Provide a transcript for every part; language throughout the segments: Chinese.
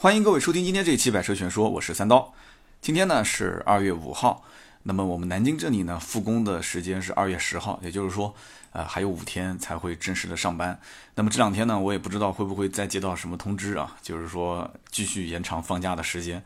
欢迎各位收听今天这一期《百车全说》，我是三刀。今天呢是二月五号，那么我们南京这里呢复工的时间是二月十号，也就是说，呃还有五天才会正式的上班。那么这两天呢，我也不知道会不会再接到什么通知啊，就是说继续延长放假的时间。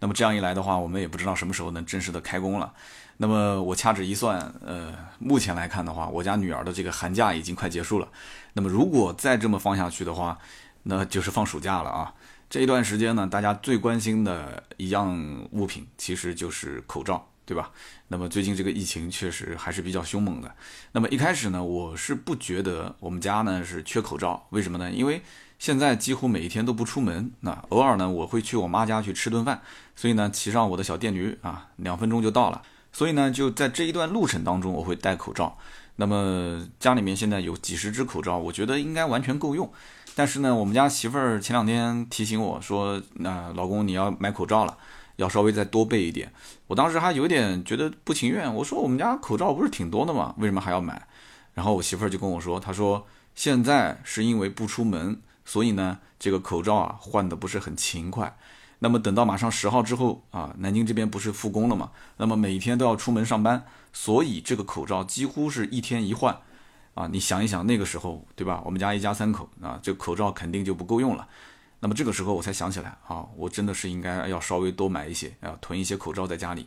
那么这样一来的话，我们也不知道什么时候能正式的开工了。那么我掐指一算，呃，目前来看的话，我家女儿的这个寒假已经快结束了。那么如果再这么放下去的话，那就是放暑假了啊。这一段时间呢，大家最关心的一样物品其实就是口罩，对吧？那么最近这个疫情确实还是比较凶猛的。那么一开始呢，我是不觉得我们家呢是缺口罩，为什么呢？因为现在几乎每一天都不出门，那偶尔呢我会去我妈家去吃顿饭，所以呢骑上我的小电驴啊，两分钟就到了。所以呢就在这一段路程当中，我会戴口罩。那么家里面现在有几十只口罩，我觉得应该完全够用。但是呢，我们家媳妇儿前两天提醒我说：“那老公你要买口罩了，要稍微再多备一点。”我当时还有点觉得不情愿，我说：“我们家口罩不是挺多的吗？为什么还要买？”然后我媳妇儿就跟我说：“她说现在是因为不出门，所以呢这个口罩啊换的不是很勤快。那么等到马上十号之后啊，南京这边不是复工了嘛？那么每天都要出门上班，所以这个口罩几乎是一天一换。”啊，你想一想那个时候，对吧？我们家一家三口啊，这口罩肯定就不够用了。那么这个时候我才想起来啊，我真的是应该要稍微多买一些，要囤一些口罩在家里。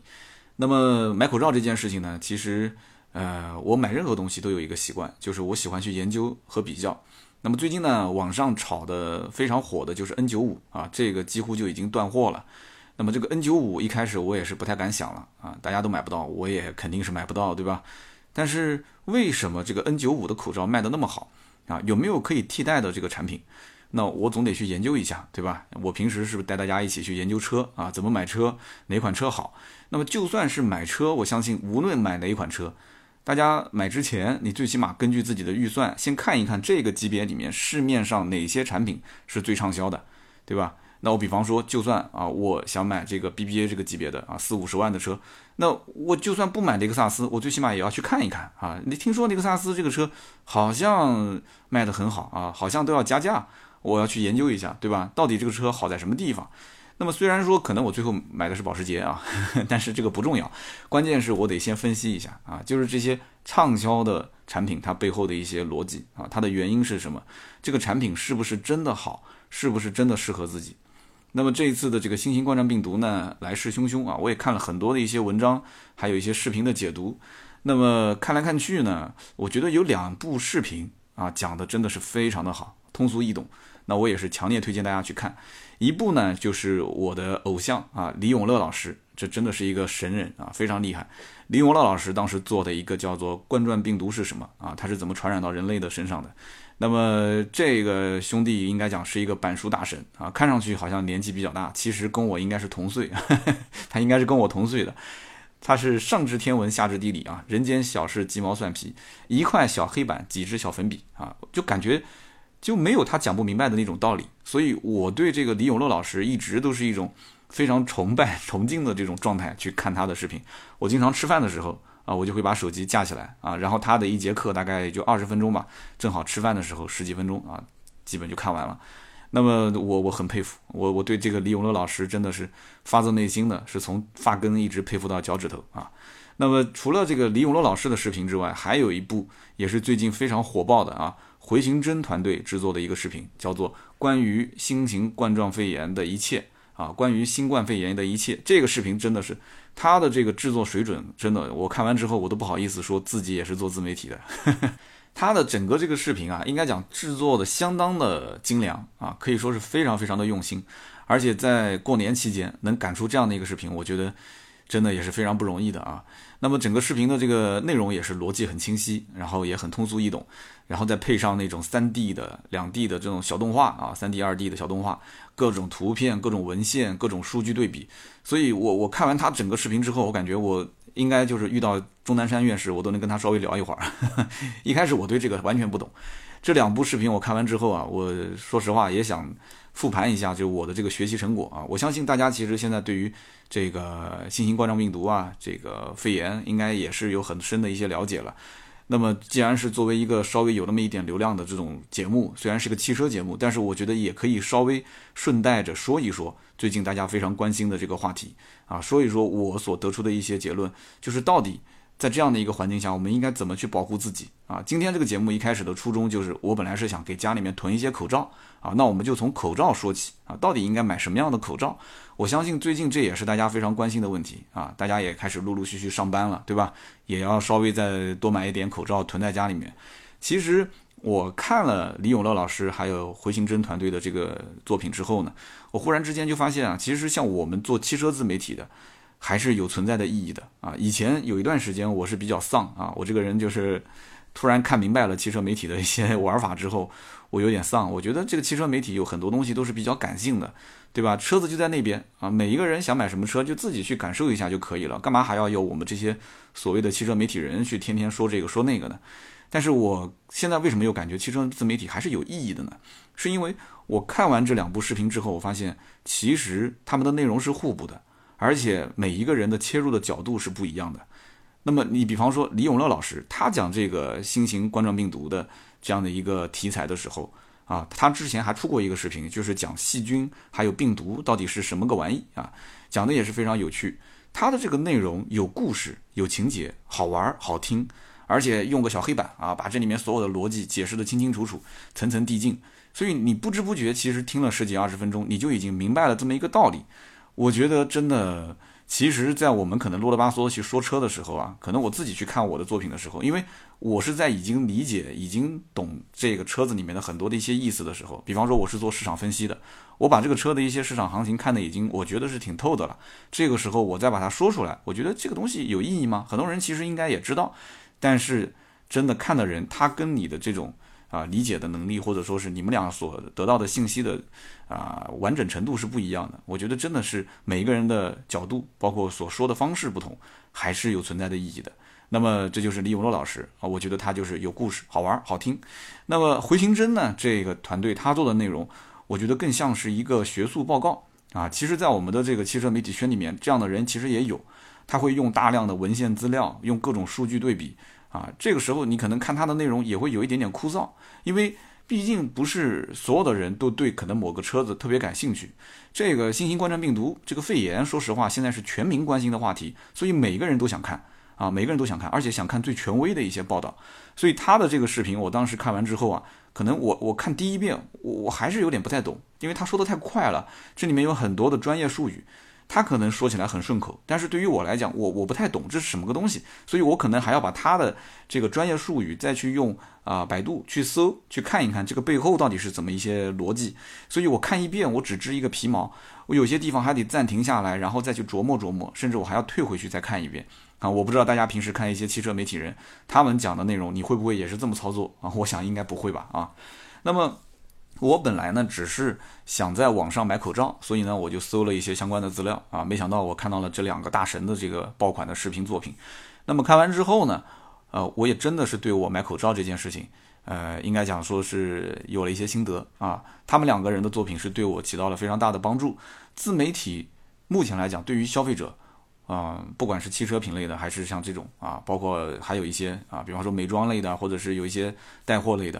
那么买口罩这件事情呢，其实呃，我买任何东西都有一个习惯，就是我喜欢去研究和比较。那么最近呢，网上炒的非常火的就是 N95 啊，这个几乎就已经断货了。那么这个 N95 一开始我也是不太敢想了啊，大家都买不到，我也肯定是买不到，对吧？但是为什么这个 N95 的口罩卖的那么好啊？有没有可以替代的这个产品？那我总得去研究一下，对吧？我平时是不是带大家一起去研究车啊？怎么买车？哪款车好？那么就算是买车，我相信无论买哪一款车，大家买之前，你最起码根据自己的预算，先看一看这个级别里面市面上哪些产品是最畅销的，对吧？那我比方说，就算啊，我想买这个 BBA 这个级别的啊，四五十万的车，那我就算不买雷克萨斯，我最起码也要去看一看啊。你听说雷克萨斯这个车好像卖得很好啊，好像都要加价，我要去研究一下，对吧？到底这个车好在什么地方？那么虽然说可能我最后买的是保时捷啊，但是这个不重要，关键是我得先分析一下啊，就是这些畅销的产品它背后的一些逻辑啊，它的原因是什么？这个产品是不是真的好？是不是真的适合自己？那么这一次的这个新型冠状病毒呢，来势汹汹啊！我也看了很多的一些文章，还有一些视频的解读。那么看来看去呢，我觉得有两部视频啊，讲的真的是非常的好，通俗易懂。那我也是强烈推荐大家去看。一部呢，就是我的偶像啊，李永乐老师，这真的是一个神人啊，非常厉害。李永乐老师当时做的一个叫做冠状病毒是什么啊？它是怎么传染到人类的身上的？那么这个兄弟应该讲是一个板书大神啊，看上去好像年纪比较大，其实跟我应该是同岁，他应该是跟我同岁的。他是上知天文下知地理啊，人间小事鸡毛蒜皮，一块小黑板几支小粉笔啊，就感觉就没有他讲不明白的那种道理。所以我对这个李永乐老师一直都是一种非常崇拜 崇敬的这种状态去看他的视频。我经常吃饭的时候。啊，我就会把手机架起来啊，然后他的一节课大概也就二十分钟吧，正好吃饭的时候十几分钟啊，基本就看完了。那么我我很佩服我我对这个李永乐老师真的是发自内心的是从发根一直佩服到脚趾头啊。那么除了这个李永乐老师的视频之外，还有一部也是最近非常火爆的啊，回形针团队制作的一个视频，叫做《关于新型冠状肺炎的一切》啊，关于新冠肺炎的一切。这个视频真的是。他的这个制作水准真的，我看完之后我都不好意思说自己也是做自媒体的。他的整个这个视频啊，应该讲制作的相当的精良啊，可以说是非常非常的用心。而且在过年期间能赶出这样的一个视频，我觉得真的也是非常不容易的啊。那么整个视频的这个内容也是逻辑很清晰，然后也很通俗易懂，然后再配上那种三 D 的、两 D 的这种小动画啊，三 D、二 D 的小动画，各种图片、各种文献、各种数据对比。所以我我看完他整个视频之后，我感觉我应该就是遇到钟南山院士，我都能跟他稍微聊一会儿。一开始我对这个完全不懂，这两部视频我看完之后啊，我说实话也想复盘一下，就是我的这个学习成果啊。我相信大家其实现在对于这个新型冠状病毒啊，这个肺炎应该也是有很深的一些了解了。那么既然是作为一个稍微有那么一点流量的这种节目，虽然是个汽车节目，但是我觉得也可以稍微顺带着说一说最近大家非常关心的这个话题啊，说一说我所得出的一些结论，就是到底。在这样的一个环境下，我们应该怎么去保护自己啊？今天这个节目一开始的初衷就是，我本来是想给家里面囤一些口罩啊，那我们就从口罩说起啊，到底应该买什么样的口罩？我相信最近这也是大家非常关心的问题啊，大家也开始陆陆续续上班了，对吧？也要稍微再多买一点口罩囤在家里面。其实我看了李永乐老师还有回形针团队的这个作品之后呢，我忽然之间就发现啊，其实像我们做汽车自媒体的。还是有存在的意义的啊！以前有一段时间我是比较丧啊，我这个人就是突然看明白了汽车媒体的一些玩法之后，我有点丧。我觉得这个汽车媒体有很多东西都是比较感性的，对吧？车子就在那边啊，每一个人想买什么车就自己去感受一下就可以了，干嘛还要有我们这些所谓的汽车媒体人去天天说这个说那个呢？但是我现在为什么又感觉汽车自媒体还是有意义的呢？是因为我看完这两部视频之后，我发现其实他们的内容是互补的。而且每一个人的切入的角度是不一样的。那么你比方说李永乐老师，他讲这个新型冠状病毒的这样的一个题材的时候啊，他之前还出过一个视频，就是讲细菌还有病毒到底是什么个玩意啊，讲的也是非常有趣。他的这个内容有故事、有情节，好玩好听，而且用个小黑板啊，把这里面所有的逻辑解释的清清楚楚、层层递进。所以你不知不觉其实听了十几二十分钟，你就已经明白了这么一个道理。我觉得真的，其实，在我们可能啰里吧嗦去说车的时候啊，可能我自己去看我的作品的时候，因为我是在已经理解、已经懂这个车子里面的很多的一些意思的时候，比方说我是做市场分析的，我把这个车的一些市场行情看的已经，我觉得是挺透的了。这个时候我再把它说出来，我觉得这个东西有意义吗？很多人其实应该也知道，但是真的看的人，他跟你的这种。啊，理解的能力，或者说是你们俩所得到的信息的啊完整程度是不一样的。我觉得真的是每一个人的角度，包括所说的方式不同，还是有存在的意义的。那么这就是李永乐老师啊，我觉得他就是有故事，好玩，好听。那么回形针呢，这个团队他做的内容，我觉得更像是一个学术报告啊。其实，在我们的这个汽车媒体圈里面，这样的人其实也有，他会用大量的文献资料，用各种数据对比。啊，这个时候你可能看它的内容也会有一点点枯燥，因为毕竟不是所有的人都对可能某个车子特别感兴趣。这个新型冠状病毒，这个肺炎，说实话现在是全民关心的话题，所以每个人都想看啊，每个人都想看，而且想看最权威的一些报道。所以他的这个视频，我当时看完之后啊，可能我我看第一遍，我我还是有点不太懂，因为他说的太快了，这里面有很多的专业术语。他可能说起来很顺口，但是对于我来讲，我我不太懂这是什么个东西，所以我可能还要把他的这个专业术语再去用啊百度去搜去看一看这个背后到底是怎么一些逻辑。所以我看一遍我只知一个皮毛，我有些地方还得暂停下来，然后再去琢磨琢磨，甚至我还要退回去再看一遍啊。我不知道大家平时看一些汽车媒体人他们讲的内容，你会不会也是这么操作啊？我想应该不会吧啊。那么。我本来呢只是想在网上买口罩，所以呢我就搜了一些相关的资料啊，没想到我看到了这两个大神的这个爆款的视频作品。那么看完之后呢，呃，我也真的是对我买口罩这件事情，呃，应该讲说是有了一些心得啊。他们两个人的作品是对我起到了非常大的帮助。自媒体目前来讲，对于消费者啊，不管是汽车品类的，还是像这种啊，包括还有一些啊，比方说美妆类的，或者是有一些带货类的。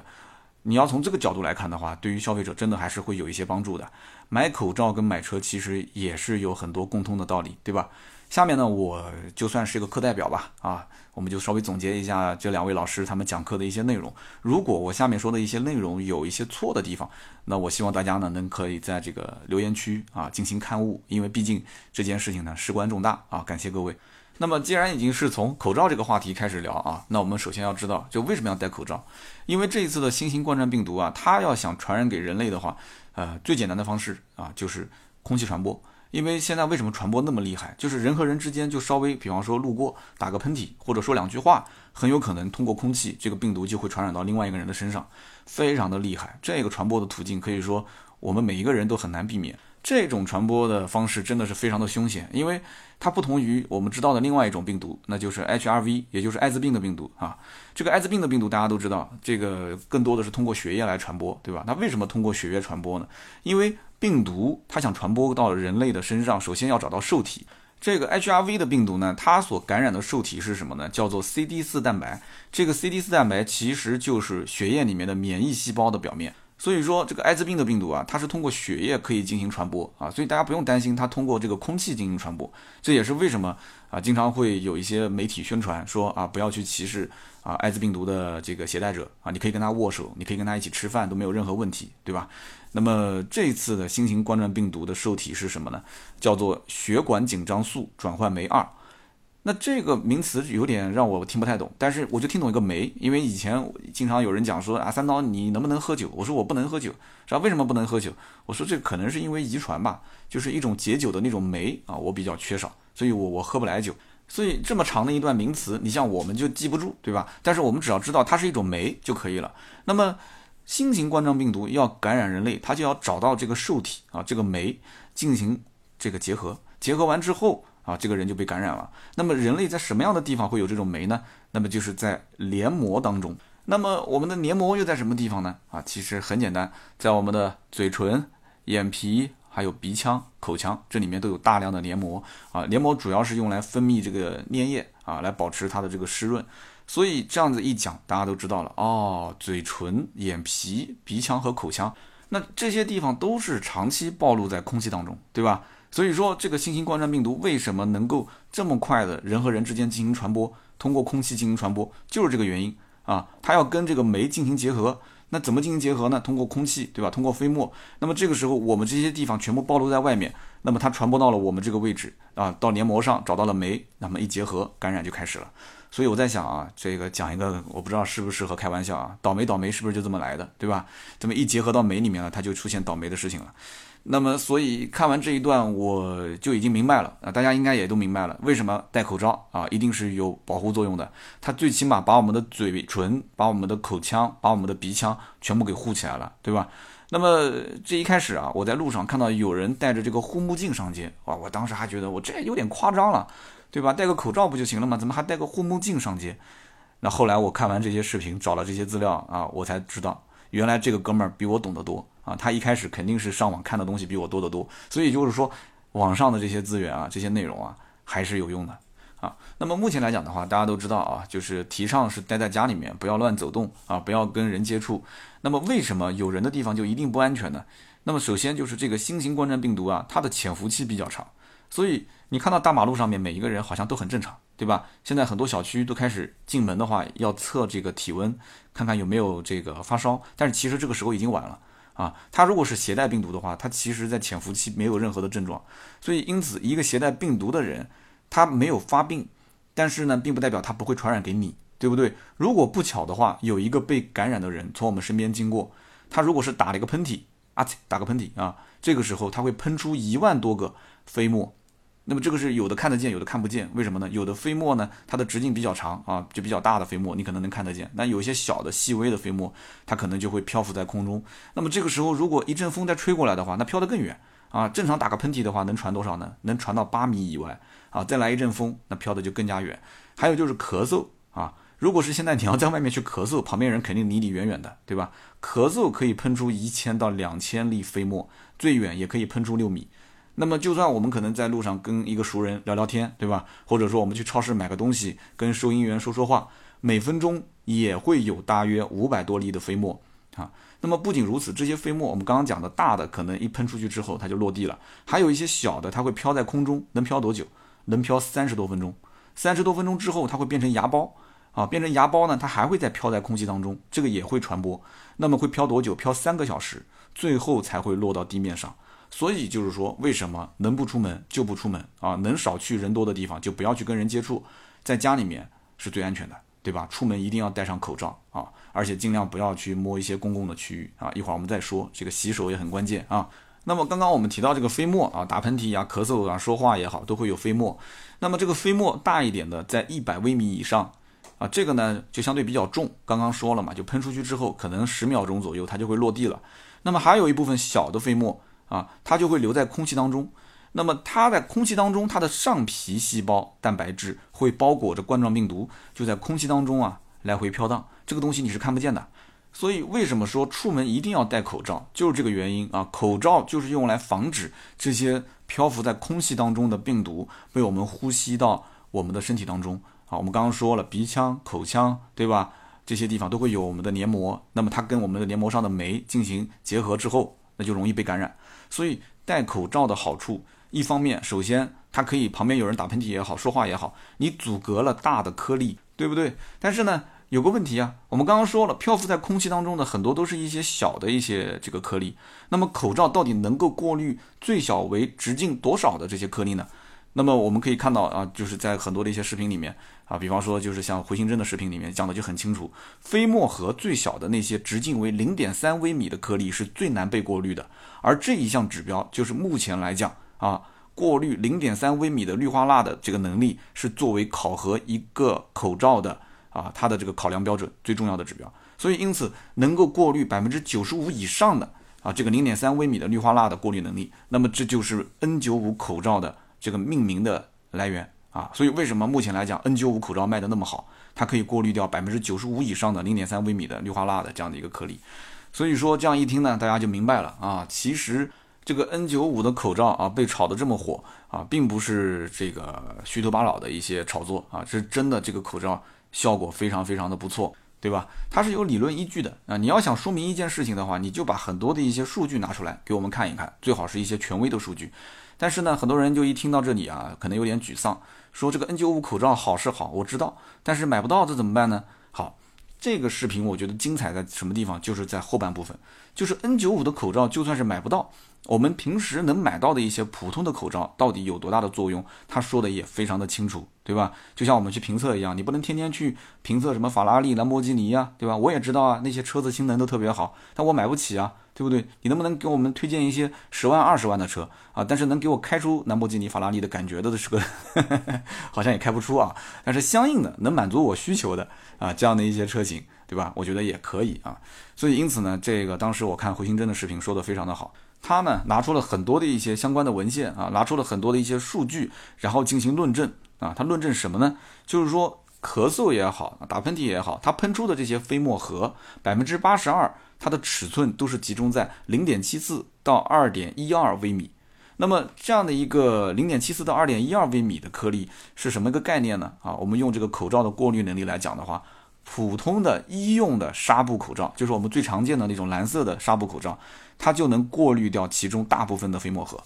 你要从这个角度来看的话，对于消费者真的还是会有一些帮助的。买口罩跟买车其实也是有很多共通的道理，对吧？下面呢，我就算是一个课代表吧，啊，我们就稍微总结一下这两位老师他们讲课的一些内容。如果我下面说的一些内容有一些错的地方，那我希望大家呢能可以在这个留言区啊进行刊物，因为毕竟这件事情呢事关重大啊，感谢各位。那么，既然已经是从口罩这个话题开始聊啊，那我们首先要知道，就为什么要戴口罩？因为这一次的新型冠状病毒啊，它要想传染给人类的话，呃，最简单的方式啊，就是空气传播。因为现在为什么传播那么厉害？就是人和人之间就稍微，比方说路过打个喷嚏，或者说两句话，很有可能通过空气，这个病毒就会传染到另外一个人的身上，非常的厉害。这个传播的途径可以说我们每一个人都很难避免。这种传播的方式真的是非常的凶险，因为它不同于我们知道的另外一种病毒，那就是 HIV，也就是艾滋病的病毒啊。这个艾滋病的病毒大家都知道，这个更多的是通过血液来传播，对吧？那为什么通过血液传播呢？因为病毒它想传播到人类的身上，首先要找到受体，这个 HRV 的病毒呢，它所感染的受体是什么呢？叫做 CD4 蛋白。这个 CD4 蛋白其实就是血液里面的免疫细胞的表面。所以说，这个艾滋病的病毒啊，它是通过血液可以进行传播啊，所以大家不用担心它通过这个空气进行传播。这也是为什么啊，经常会有一些媒体宣传说啊，不要去歧视啊艾滋病毒的这个携带者啊，你可以跟他握手，你可以跟他一起吃饭，都没有任何问题，对吧？那么这次的新型冠状病毒的受体是什么呢？叫做血管紧张素转换酶二。那这个名词有点让我听不太懂，但是我就听懂一个酶，因为以前经常有人讲说啊，三刀你能不能喝酒？我说我不能喝酒，是吧为什么不能喝酒？我说这可能是因为遗传吧，就是一种解酒的那种酶啊，我比较缺少，所以我我喝不来酒。所以这么长的一段名词，你像我们就记不住，对吧？但是我们只要知道它是一种酶就可以了。那么新型冠状病毒要感染人类，它就要找到这个受体啊，这个酶进行这个结合，结合完之后。啊，这个人就被感染了。那么人类在什么样的地方会有这种酶呢？那么就是在黏膜当中。那么我们的黏膜又在什么地方呢？啊，其实很简单，在我们的嘴唇、眼皮还有鼻腔、口腔这里面都有大量的黏膜啊。黏膜主要是用来分泌这个粘液啊，来保持它的这个湿润。所以这样子一讲，大家都知道了哦。嘴唇、眼皮、鼻腔和口腔，那这些地方都是长期暴露在空气当中，对吧？所以说，这个新型冠状病毒为什么能够这么快的人和人之间进行传播，通过空气进行传播，就是这个原因啊。它要跟这个酶进行结合，那怎么进行结合呢？通过空气，对吧？通过飞沫。那么这个时候，我们这些地方全部暴露在外面，那么它传播到了我们这个位置啊，到黏膜上找到了酶，那么一结合，感染就开始了。所以我在想啊，这个讲一个，我不知道适不适合开玩笑啊，倒霉倒霉是不是就这么来的，对吧？这么一结合到酶里面了，它就出现倒霉的事情了。那么，所以看完这一段，我就已经明白了啊，大家应该也都明白了，为什么戴口罩啊，一定是有保护作用的。它最起码把我们的嘴唇、把我们的口腔、把我们的鼻腔全部给护起来了，对吧？那么这一开始啊，我在路上看到有人戴着这个护目镜上街，哇，我当时还觉得我这有点夸张了，对吧？戴个口罩不就行了吗？怎么还戴个护目镜上街？那后来我看完这些视频，找了这些资料啊，我才知道，原来这个哥们儿比我懂得多。啊，他一开始肯定是上网看的东西比我多得多，所以就是说，网上的这些资源啊，这些内容啊，还是有用的啊。那么目前来讲的话，大家都知道啊，就是提倡是待在家里面，不要乱走动啊，不要跟人接触。那么为什么有人的地方就一定不安全呢？那么首先就是这个新型冠状病毒啊，它的潜伏期比较长，所以你看到大马路上面每一个人好像都很正常，对吧？现在很多小区都开始进门的话要测这个体温，看看有没有这个发烧，但是其实这个时候已经晚了。啊，他如果是携带病毒的话，他其实在潜伏期没有任何的症状，所以因此一个携带病毒的人，他没有发病，但是呢，并不代表他不会传染给你，对不对？如果不巧的话，有一个被感染的人从我们身边经过，他如果是打了一个喷嚏啊，打个喷嚏啊，这个时候他会喷出一万多个飞沫。那么这个是有的看得见，有的看不见，为什么呢？有的飞沫呢，它的直径比较长啊，就比较大的飞沫，你可能能看得见。那有一些小的、细微的飞沫，它可能就会漂浮在空中。那么这个时候，如果一阵风再吹过来的话，那飘得更远啊。正常打个喷嚏的话，能传多少呢？能传到八米以外啊。再来一阵风，那飘的就更加远。还有就是咳嗽啊，如果是现在你要在外面去咳嗽，旁边人肯定离你远远的，对吧？咳嗽可以喷出一千到两千粒飞沫，最远也可以喷出六米。那么，就算我们可能在路上跟一个熟人聊聊天，对吧？或者说我们去超市买个东西，跟收银员说说话，每分钟也会有大约五百多粒的飞沫啊。那么不仅如此，这些飞沫我们刚刚讲的大的，可能一喷出去之后它就落地了；还有一些小的，它会飘在空中，能飘多久？能飘三十多分钟。三十多分钟之后，它会变成芽孢啊，变成芽孢呢，它还会再飘在空气当中，这个也会传播。那么会飘多久？飘三个小时，最后才会落到地面上。所以就是说，为什么能不出门就不出门啊？能少去人多的地方就不要去跟人接触，在家里面是最安全的，对吧？出门一定要戴上口罩啊，而且尽量不要去摸一些公共的区域啊。一会儿我们再说，这个洗手也很关键啊。那么刚刚我们提到这个飞沫啊，打喷嚏呀、咳嗽啊、说话也好，都会有飞沫。那么这个飞沫大一点的，在一百微米以上啊，这个呢就相对比较重。刚刚说了嘛，就喷出去之后，可能十秒钟左右它就会落地了。那么还有一部分小的飞沫。啊，它就会留在空气当中。那么它在空气当中，它的上皮细胞蛋白质会包裹着冠状病毒，就在空气当中啊来回飘荡。这个东西你是看不见的。所以为什么说出门一定要戴口罩，就是这个原因啊。口罩就是用来防止这些漂浮在空气当中的病毒被我们呼吸到我们的身体当中啊。我们刚刚说了，鼻腔、口腔，对吧？这些地方都会有我们的黏膜，那么它跟我们的黏膜上的酶进行结合之后，那就容易被感染。所以戴口罩的好处，一方面，首先它可以旁边有人打喷嚏也好，说话也好，你阻隔了大的颗粒，对不对？但是呢，有个问题啊，我们刚刚说了，漂浮在空气当中的很多都是一些小的一些这个颗粒。那么口罩到底能够过滤最小为直径多少的这些颗粒呢？那么我们可以看到啊，就是在很多的一些视频里面啊，比方说就是像回形针的视频里面讲的就很清楚，飞沫盒最小的那些直径为零点三微米的颗粒是最难被过滤的。而这一项指标就是目前来讲啊，过滤零点三微米的氯化钠的这个能力是作为考核一个口罩的。啊，它的这个考量标准最重要的指标，所以因此能够过滤百分之九十五以上的啊，这个零点三微米的氯化钠的过滤能力，那么这就是 N95 口罩的这个命名的来源啊。所以为什么目前来讲 N95 口罩卖的那么好？它可以过滤掉百分之九十五以上的零点三微米的氯化钠的这样的一个颗粒。所以说这样一听呢，大家就明白了啊，其实这个 N95 的口罩啊被炒得这么火啊，并不是这个虚头巴脑的一些炒作啊，是真的这个口罩。效果非常非常的不错，对吧？它是有理论依据的啊！你要想说明一件事情的话，你就把很多的一些数据拿出来给我们看一看，最好是一些权威的数据。但是呢，很多人就一听到这里啊，可能有点沮丧，说这个 N95 口罩好是好，我知道，但是买不到这怎么办呢？好，这个视频我觉得精彩在什么地方？就是在后半部分，就是 N95 的口罩就算是买不到。我们平时能买到的一些普通的口罩到底有多大的作用？他说的也非常的清楚，对吧？就像我们去评测一样，你不能天天去评测什么法拉利、兰博基尼呀，对吧？我也知道啊，那些车子性能都特别好，但我买不起啊，对不对？你能不能给我们推荐一些十万、二十万的车啊？但是能给我开出兰博基尼、法拉利的感觉的，是个 好像也开不出啊。但是相应的能满足我需求的啊，这样的一些车型，对吧？我觉得也可以啊。所以因此呢，这个当时我看回形针的视频说的非常的好。他呢拿出了很多的一些相关的文献啊，拿出了很多的一些数据，然后进行论证啊。他论证什么呢？就是说咳嗽也好，打喷嚏也好，它喷出的这些飞沫核百分之八十二，它的尺寸都是集中在零点七四到二点一二微米。那么这样的一个零点七四到二点一二微米的颗粒是什么一个概念呢？啊，我们用这个口罩的过滤能力来讲的话。普通的医用的纱布口罩，就是我们最常见的那种蓝色的纱布口罩，它就能过滤掉其中大部分的飞沫核。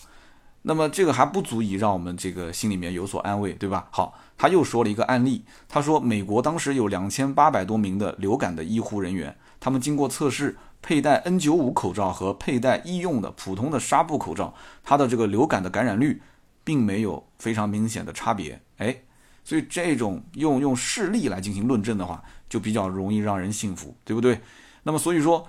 那么这个还不足以让我们这个心里面有所安慰，对吧？好，他又说了一个案例，他说美国当时有两千八百多名的流感的医护人员，他们经过测试，佩戴 N95 口罩和佩戴医用的普通的纱布口罩，它的这个流感的感染率并没有非常明显的差别。哎，所以这种用用事例来进行论证的话。就比较容易让人信服，对不对？那么所以说，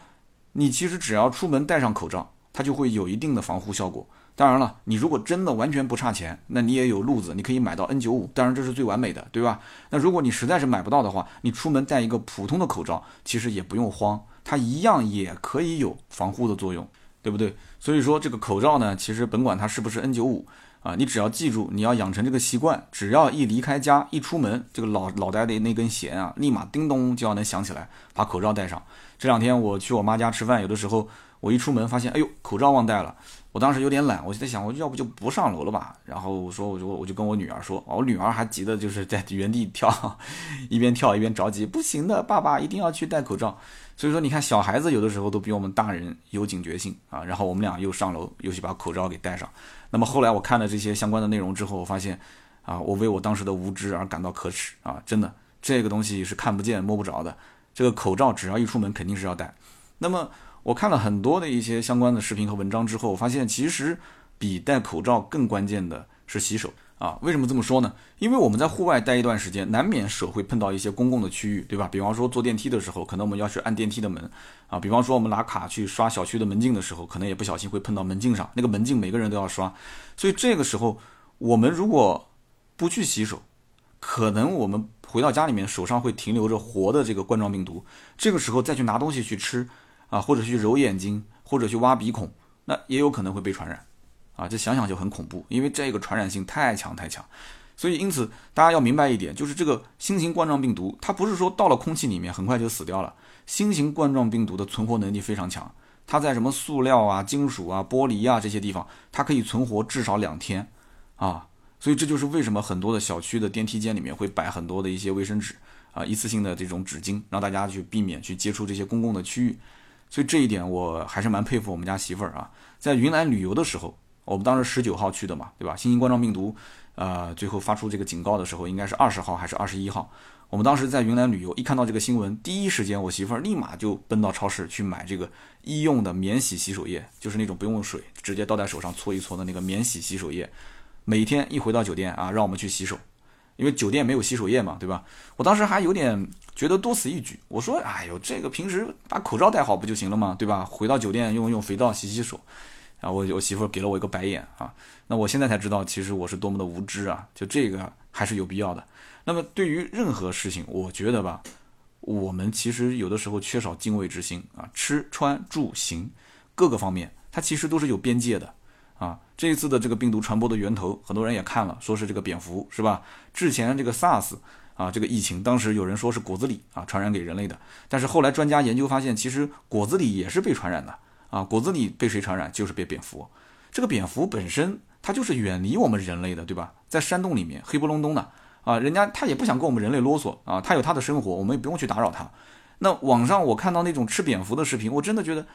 你其实只要出门戴上口罩，它就会有一定的防护效果。当然了，你如果真的完全不差钱，那你也有路子，你可以买到 N95，当然这是最完美的，对吧？那如果你实在是买不到的话，你出门戴一个普通的口罩，其实也不用慌，它一样也可以有防护的作用，对不对？所以说这个口罩呢，其实甭管它是不是 N95。啊，你只要记住，你要养成这个习惯，只要一离开家，一出门，这个脑脑袋的那根弦啊，立马叮咚就要能响起来，把口罩戴上。这两天我去我妈家吃饭，有的时候我一出门发现，哎呦，口罩忘带了。我当时有点懒，我就在想，我要不就不上楼了吧。然后我说，我就我就跟我女儿说，我女儿还急的就是在原地跳，一边跳一边着急，不行的，爸爸一定要去戴口罩。所以说，你看小孩子有的时候都比我们大人有警觉性啊。然后我们俩又上楼，又去把口罩给戴上。那么后来我看了这些相关的内容之后，我发现，啊，我为我当时的无知而感到可耻啊！真的，这个东西是看不见摸不着的。这个口罩只要一出门肯定是要戴。那么我看了很多的一些相关的视频和文章之后，我发现其实比戴口罩更关键的是洗手。啊，为什么这么说呢？因为我们在户外待一段时间，难免手会碰到一些公共的区域，对吧？比方说坐电梯的时候，可能我们要去按电梯的门，啊，比方说我们拿卡去刷小区的门禁的时候，可能也不小心会碰到门禁上，那个门禁每个人都要刷，所以这个时候我们如果不去洗手，可能我们回到家里面手上会停留着活的这个冠状病毒，这个时候再去拿东西去吃，啊，或者去揉眼睛，或者去挖鼻孔，那也有可能会被传染。啊，这想想就很恐怖，因为这个传染性太强太强，所以因此大家要明白一点，就是这个新型冠状病毒，它不是说到了空气里面很快就死掉了。新型冠状病毒的存活能力非常强，它在什么塑料啊、金属啊、玻璃啊这些地方，它可以存活至少两天，啊，所以这就是为什么很多的小区的电梯间里面会摆很多的一些卫生纸啊、一次性的这种纸巾，让大家去避免去接触这些公共的区域。所以这一点我还是蛮佩服我们家媳妇儿啊，在云南旅游的时候，我们当时十九号去的嘛，对吧？新型冠状病毒，呃，最后发出这个警告的时候，应该是二十号还是二十一号？我们当时在云南旅游，一看到这个新闻，第一时间我媳妇儿立马就奔到超市去买这个医用的免洗洗手液，就是那种不用水，直接倒在手上搓一搓的那个免洗洗手液。每天一回到酒店啊，让我们去洗手，因为酒店没有洗手液嘛，对吧？我当时还有点觉得多此一举，我说：“哎呦，这个平时把口罩戴好不就行了吗，对吧？回到酒店用用肥皂洗洗手。”然后我我媳妇给了我一个白眼啊，那我现在才知道，其实我是多么的无知啊！就这个还是有必要的。那么对于任何事情，我觉得吧，我们其实有的时候缺少敬畏之心啊。吃穿住行各个方面，它其实都是有边界的啊。这一次的这个病毒传播的源头，很多人也看了，说是这个蝙蝠，是吧？之前这个 SARS 啊，这个疫情，当时有人说是果子狸啊传染给人类的，但是后来专家研究发现，其实果子狸也是被传染的啊。果子狸被谁传染？就是被蝙蝠。这个蝙蝠本身它就是远离我们人类的，对吧？在山洞里面黑不隆咚的。啊，人家他也不想跟我们人类啰嗦啊，他有他的生活，我们也不用去打扰他。那网上我看到那种吃蝙蝠的视频，我真的觉得，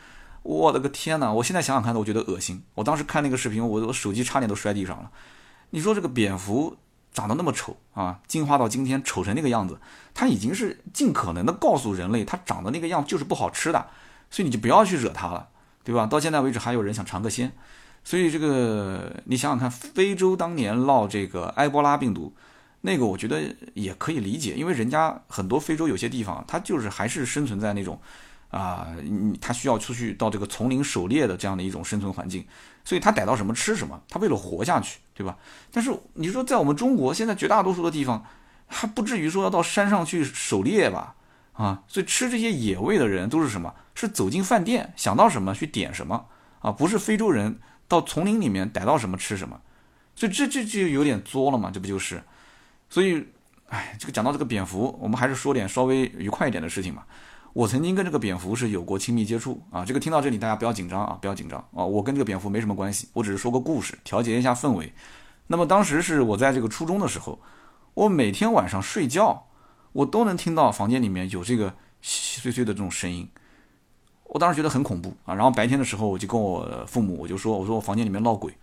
我的个天哪！我现在想想看，我觉得恶心。我当时看那个视频，我我手机差点都摔地上了。你说这个蝙蝠长得那么丑啊，进化到今天丑成那个样子，它已经是尽可能的告诉人类，它长得那个样就是不好吃的，所以你就不要去惹它了，对吧？到现在为止还有人想尝个鲜，所以这个你想想看，非洲当年闹这个埃博拉病毒。那个我觉得也可以理解，因为人家很多非洲有些地方，它就是还是生存在那种，啊，它需要出去到这个丛林狩猎的这样的一种生存环境，所以它逮到什么吃什么，它为了活下去，对吧？但是你说在我们中国现在绝大多数的地方，还不至于说要到山上去狩猎吧？啊，所以吃这些野味的人都是什么？是走进饭店想到什么去点什么啊？不是非洲人到丛林里面逮到什么吃什么，所以这这就有点作了嘛，这不就是？所以，哎，这个讲到这个蝙蝠，我们还是说点稍微愉快一点的事情嘛。我曾经跟这个蝙蝠是有过亲密接触啊。这个听到这里大家不要紧张啊，不要紧张啊。我跟这个蝙蝠没什么关系，我只是说个故事，调节一下氛围。那么当时是我在这个初中的时候，我每天晚上睡觉，我都能听到房间里面有这个稀稀碎碎的这种声音。我当时觉得很恐怖啊。然后白天的时候，我就跟我父母我就说，我说我房间里面闹鬼。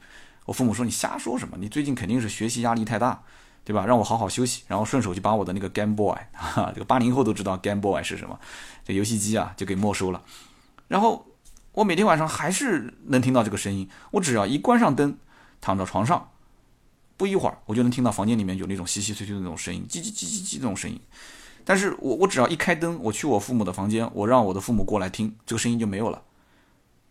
我父母说你瞎说什么？你最近肯定是学习压力太大。对吧？让我好好休息，然后顺手就把我的那个 Game Boy，哈，这个八零后都知道 Game Boy 是什么，这游戏机啊就给没收了。然后我每天晚上还是能听到这个声音，我只要一关上灯，躺到床上，不一会儿我就能听到房间里面有那种稀稀碎碎的那种声音，叽叽叽叽叽那种声音。但是我我只要一开灯，我去我父母的房间，我让我的父母过来听，这个声音就没有了。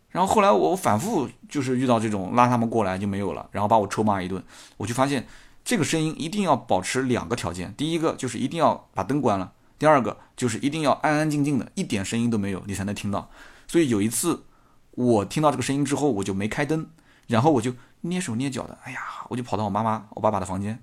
然后后来我反复就是遇到这种拉他们过来就没有了，然后把我臭骂一顿，我就发现。这个声音一定要保持两个条件，第一个就是一定要把灯关了，第二个就是一定要安安静静的，一点声音都没有，你才能听到。所以有一次我听到这个声音之后，我就没开灯，然后我就蹑手蹑脚的，哎呀，我就跑到我妈妈、我爸爸的房间，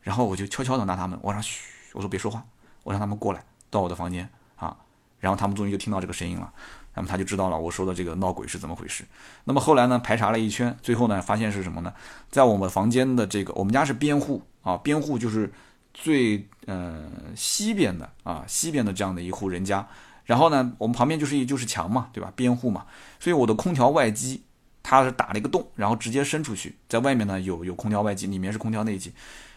然后我就悄悄的拿他们，我说嘘，我说别说话，我让他们过来到我的房间啊，然后他们终于就听到这个声音了。那么他就知道了我说的这个闹鬼是怎么回事。那么后来呢，排查了一圈，最后呢，发现是什么呢？在我们房间的这个，我们家是边户啊，边户就是最呃西边的啊，西边的这样的一户人家。然后呢，我们旁边就是一就是墙嘛，对吧？边户嘛，所以我的空调外机它是打了一个洞，然后直接伸出去，在外面呢有有空调外机，里面是空调内机。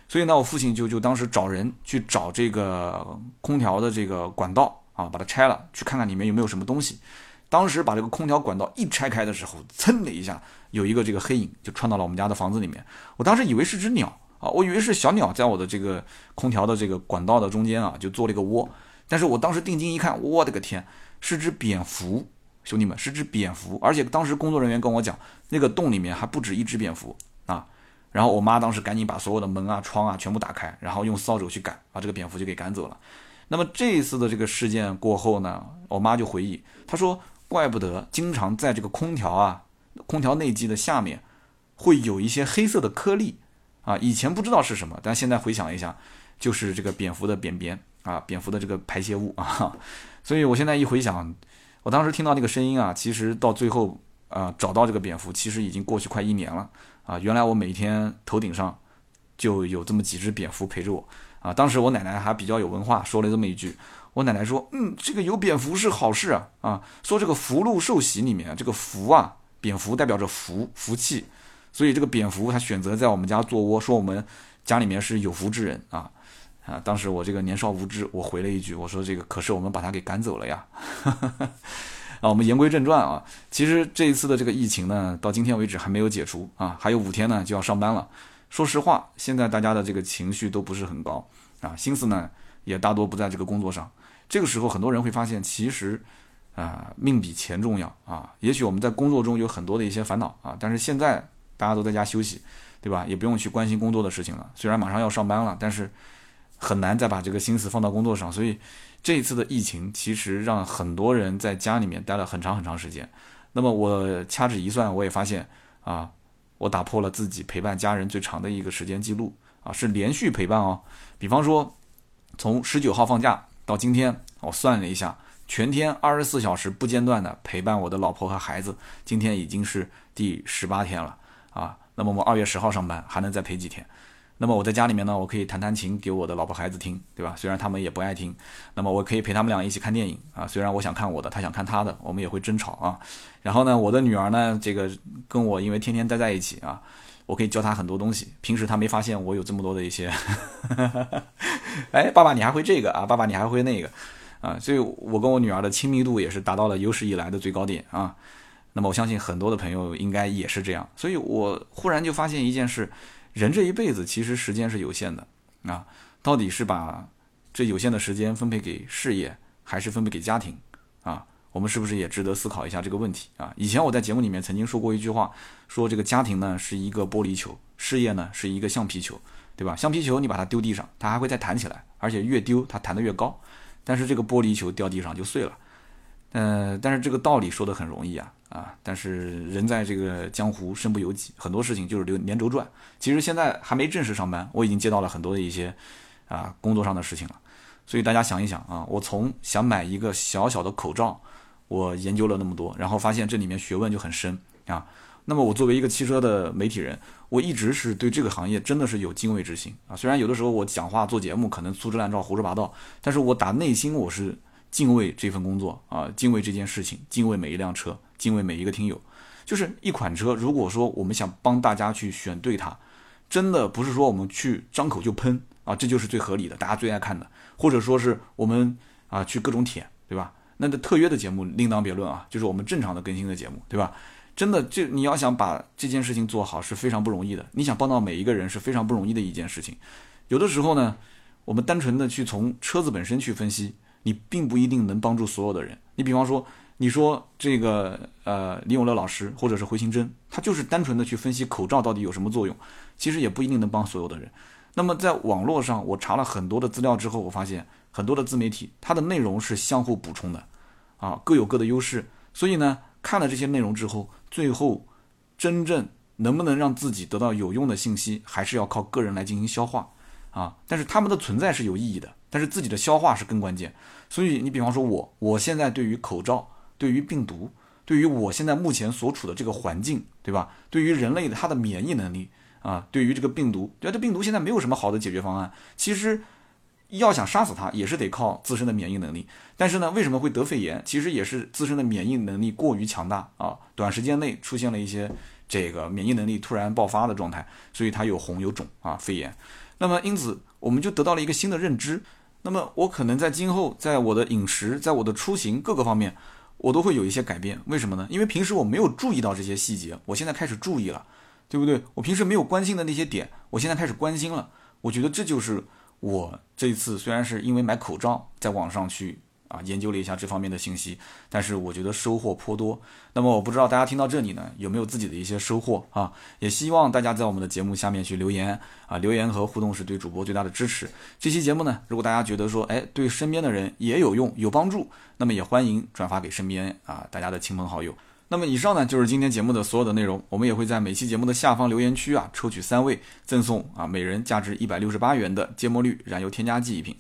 所以呢，我父亲就就当时找人去找这个空调的这个管道啊，把它拆了，去看看里面有没有什么东西。当时把这个空调管道一拆开的时候，噌的一下，有一个这个黑影就窜到了我们家的房子里面。我当时以为是只鸟啊，我以为是小鸟在我的这个空调的这个管道的中间啊，就做了一个窝。但是我当时定睛一看，我的个天，是只蝙蝠，兄弟们，是只蝙蝠。而且当时工作人员跟我讲，那个洞里面还不止一只蝙蝠啊。然后我妈当时赶紧把所有的门啊、窗啊全部打开，然后用扫帚去赶，把这个蝙蝠就给赶走了。那么这一次的这个事件过后呢，我妈就回忆，她说。怪不得经常在这个空调啊，空调内机的下面，会有一些黑色的颗粒，啊，以前不知道是什么，但现在回想一下，就是这个蝙蝠的便便啊，蝙蝠的这个排泄物啊。所以我现在一回想，我当时听到那个声音啊，其实到最后啊找到这个蝙蝠，其实已经过去快一年了啊。原来我每天头顶上就有这么几只蝙蝠陪着我啊。当时我奶奶还比较有文化，说了这么一句。我奶奶说：“嗯，这个有蝙蝠是好事啊啊！说这个福禄寿喜里面，这个福啊，蝙蝠代表着福福气，所以这个蝙蝠它选择在我们家做窝，说我们家里面是有福之人啊啊！当时我这个年少无知，我回了一句，我说这个可是我们把它给赶走了呀。啊，我们言归正传啊，其实这一次的这个疫情呢，到今天为止还没有解除啊，还有五天呢就要上班了。说实话，现在大家的这个情绪都不是很高啊，心思呢也大多不在这个工作上。”这个时候，很多人会发现，其实，啊，命比钱重要啊。也许我们在工作中有很多的一些烦恼啊，但是现在大家都在家休息，对吧？也不用去关心工作的事情了。虽然马上要上班了，但是很难再把这个心思放到工作上。所以这一次的疫情，其实让很多人在家里面待了很长很长时间。那么我掐指一算，我也发现啊，我打破了自己陪伴家人最长的一个时间记录啊，是连续陪伴哦。比方说，从十九号放假。到今天，我算了一下，全天二十四小时不间断的陪伴我的老婆和孩子，今天已经是第十八天了啊。那么我们二月十号上班，还能再陪几天？那么我在家里面呢，我可以弹弹琴给我的老婆孩子听，对吧？虽然他们也不爱听，那么我可以陪他们俩一起看电影啊。虽然我想看我的，他想看他的，我们也会争吵啊。然后呢，我的女儿呢，这个跟我因为天天待在一起啊。我可以教她很多东西，平时她没发现我有这么多的一些，哎，爸爸你还会这个啊？爸爸你还会那个啊？所以，我跟我女儿的亲密度也是达到了有史以来的最高点啊。那么，我相信很多的朋友应该也是这样。所以我忽然就发现一件事：人这一辈子其实时间是有限的啊。到底是把这有限的时间分配给事业，还是分配给家庭啊？我们是不是也值得思考一下这个问题啊？以前我在节目里面曾经说过一句话，说这个家庭呢是一个玻璃球，事业呢是一个橡皮球，对吧？橡皮球你把它丢地上，它还会再弹起来，而且越丢它弹得越高。但是这个玻璃球掉地上就碎了。嗯，但是这个道理说的很容易啊啊！但是人在这个江湖身不由己，很多事情就是流连轴转。其实现在还没正式上班，我已经接到了很多的一些啊工作上的事情了。所以大家想一想啊，我从想买一个小小的口罩。我研究了那么多，然后发现这里面学问就很深啊。那么我作为一个汽车的媒体人，我一直是对这个行业真的是有敬畏之心啊。虽然有的时候我讲话做节目可能粗制滥造、胡说八道，但是我打内心我是敬畏这份工作啊，敬畏这件事情，敬畏每一辆车，敬畏每一个听友。就是一款车，如果说我们想帮大家去选对它，真的不是说我们去张口就喷啊，这就是最合理的，大家最爱看的，或者说是我们啊去各种舔，对吧？那这特约的节目另当别论啊，就是我们正常的更新的节目，对吧？真的，这你要想把这件事情做好是非常不容易的。你想帮到每一个人是非常不容易的一件事情。有的时候呢，我们单纯的去从车子本身去分析，你并不一定能帮助所有的人。你比方说，你说这个呃李永乐老师或者是回形针，他就是单纯的去分析口罩到底有什么作用，其实也不一定能帮所有的人。那么在网络上，我查了很多的资料之后，我发现。很多的自媒体，它的内容是相互补充的，啊，各有各的优势。所以呢，看了这些内容之后，最后真正能不能让自己得到有用的信息，还是要靠个人来进行消化，啊。但是他们的存在是有意义的，但是自己的消化是更关键。所以你比方说我，我现在对于口罩，对于病毒，对于我现在目前所处的这个环境，对吧？对于人类的它的免疫能力，啊，对于这个病毒，对这病毒现在没有什么好的解决方案。其实。要想杀死它，也是得靠自身的免疫能力。但是呢，为什么会得肺炎？其实也是自身的免疫能力过于强大啊，短时间内出现了一些这个免疫能力突然爆发的状态，所以它有红有肿啊，肺炎。那么因此，我们就得到了一个新的认知。那么我可能在今后，在我的饮食，在我的出行各个方面，我都会有一些改变。为什么呢？因为平时我没有注意到这些细节，我现在开始注意了，对不对？我平时没有关心的那些点，我现在开始关心了。我觉得这就是。我这一次虽然是因为买口罩，在网上去啊研究了一下这方面的信息，但是我觉得收获颇多。那么我不知道大家听到这里呢，有没有自己的一些收获啊？也希望大家在我们的节目下面去留言啊，留言和互动是对主播最大的支持。这期节目呢，如果大家觉得说，哎，对身边的人也有用、有帮助，那么也欢迎转发给身边啊大家的亲朋好友。那么以上呢就是今天节目的所有的内容，我们也会在每期节目的下方留言区啊抽取三位赠送啊每人价值一百六十八元的芥末绿燃油添加剂一瓶。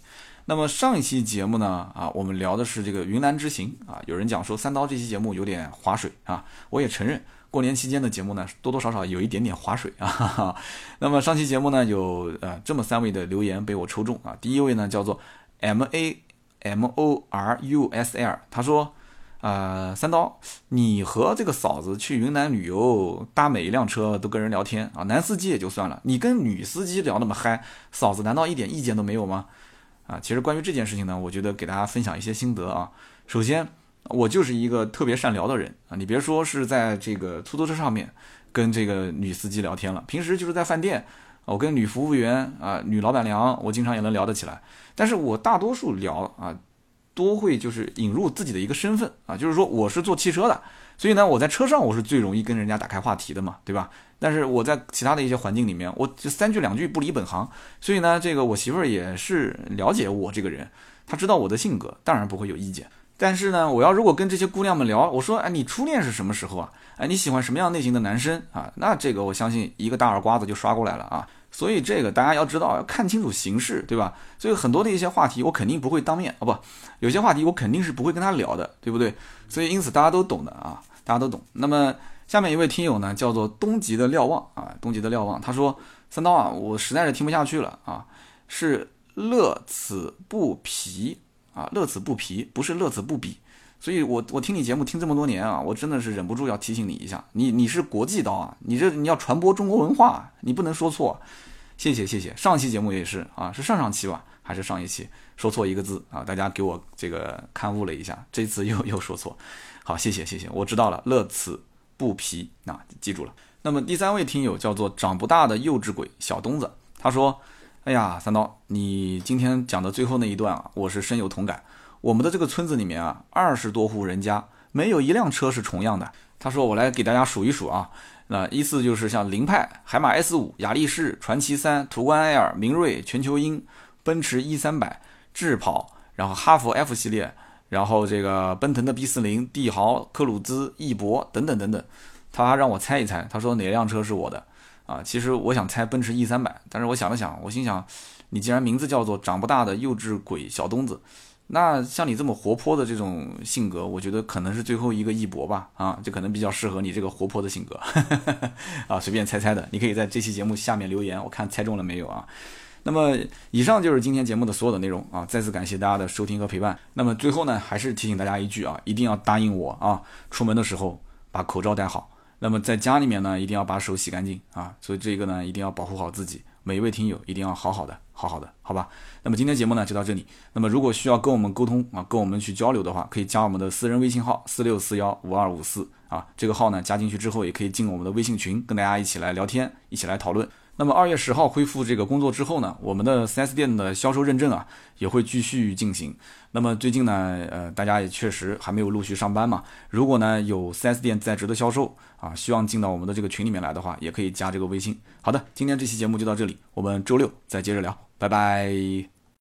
那么上一期节目呢啊我们聊的是这个云南之行啊，有人讲说三刀这期节目有点划水啊，我也承认过年期间的节目呢多多少少有一点点划水啊。那么上期节目呢有呃这么三位的留言被我抽中啊，第一位呢叫做 M A M O R U S L，他说。呃，三刀，你和这个嫂子去云南旅游，搭每一辆车都跟人聊天啊，男司机也就算了，你跟女司机聊那么嗨，嫂子难道一点意见都没有吗？啊，其实关于这件事情呢，我觉得给大家分享一些心得啊。首先，我就是一个特别善聊的人啊，你别说是在这个出租车上面跟这个女司机聊天了，平时就是在饭店，我跟女服务员啊、女老板娘，我经常也能聊得起来。但是我大多数聊啊。多会就是引入自己的一个身份啊，就是说我是做汽车的，所以呢，我在车上我是最容易跟人家打开话题的嘛，对吧？但是我在其他的一些环境里面，我就三句两句不离本行，所以呢，这个我媳妇儿也是了解我这个人，她知道我的性格，当然不会有意见。但是呢，我要如果跟这些姑娘们聊，我说，哎，你初恋是什么时候啊？哎，你喜欢什么样类型的男生啊？那这个我相信一个大耳刮子就刷过来了啊。所以这个大家要知道，要看清楚形势，对吧？所以很多的一些话题，我肯定不会当面啊，不，有些话题我肯定是不会跟他聊的，对不对？所以因此大家都懂的啊，大家都懂。那么下面一位听友呢，叫做东极的瞭望啊，东极的瞭望，他说：“三刀啊，我实在是听不下去了啊，是乐此不疲啊，乐此不疲，不是乐此不彼。”所以，我我听你节目听这么多年啊，我真的是忍不住要提醒你一下，你你是国际刀啊，你这你要传播中国文化，你不能说错。谢谢谢谢，上期节目也是啊，是上上期吧，还是上一期说错一个字啊？大家给我这个刊物了一下，这次又 又说错，好，谢谢谢谢，我知道了，乐此不疲啊，记住了。那么第三位听友叫做长不大的幼稚鬼小东子，他说：“哎呀，三刀，你今天讲的最后那一段啊，我是深有同感。”我们的这个村子里面啊，二十多户人家没有一辆车是重样的。他说：“我来给大家数一数啊，那依次就是像凌派、海马 S 五、雅力士、传奇三、途观 L、明锐、全球鹰、奔驰 E 三百、智跑，然后哈弗 F 系列，然后这个奔腾的 B 四零、帝豪、科鲁兹、翼博等等等等。他让我猜一猜，他说哪辆车是我的啊？其实我想猜奔驰 E 三百，但是我想了想，我心想，你既然名字叫做长不大的幼稚鬼小东子。”那像你这么活泼的这种性格，我觉得可能是最后一个一博吧，啊，就可能比较适合你这个活泼的性格，啊，随便猜猜的，你可以在这期节目下面留言，我看猜中了没有啊？那么以上就是今天节目的所有的内容啊，再次感谢大家的收听和陪伴。那么最后呢，还是提醒大家一句啊，一定要答应我啊，出门的时候把口罩戴好，那么在家里面呢，一定要把手洗干净啊，所以这个呢，一定要保护好自己。每一位听友一定要好好的，好好的，好吧？那么今天节目呢就到这里。那么如果需要跟我们沟通啊，跟我们去交流的话，可以加我们的私人微信号四六四幺五二五四啊。这个号呢加进去之后，也可以进我们的微信群，跟大家一起来聊天，一起来讨论。那么二月十号恢复这个工作之后呢，我们的 4S 店的销售认证啊也会继续进行。那么最近呢，呃，大家也确实还没有陆续上班嘛。如果呢有 4S 店在职的销售啊，希望进到我们的这个群里面来的话，也可以加这个微信。好的，今天这期节目就到这里，我们周六再接着聊，拜拜。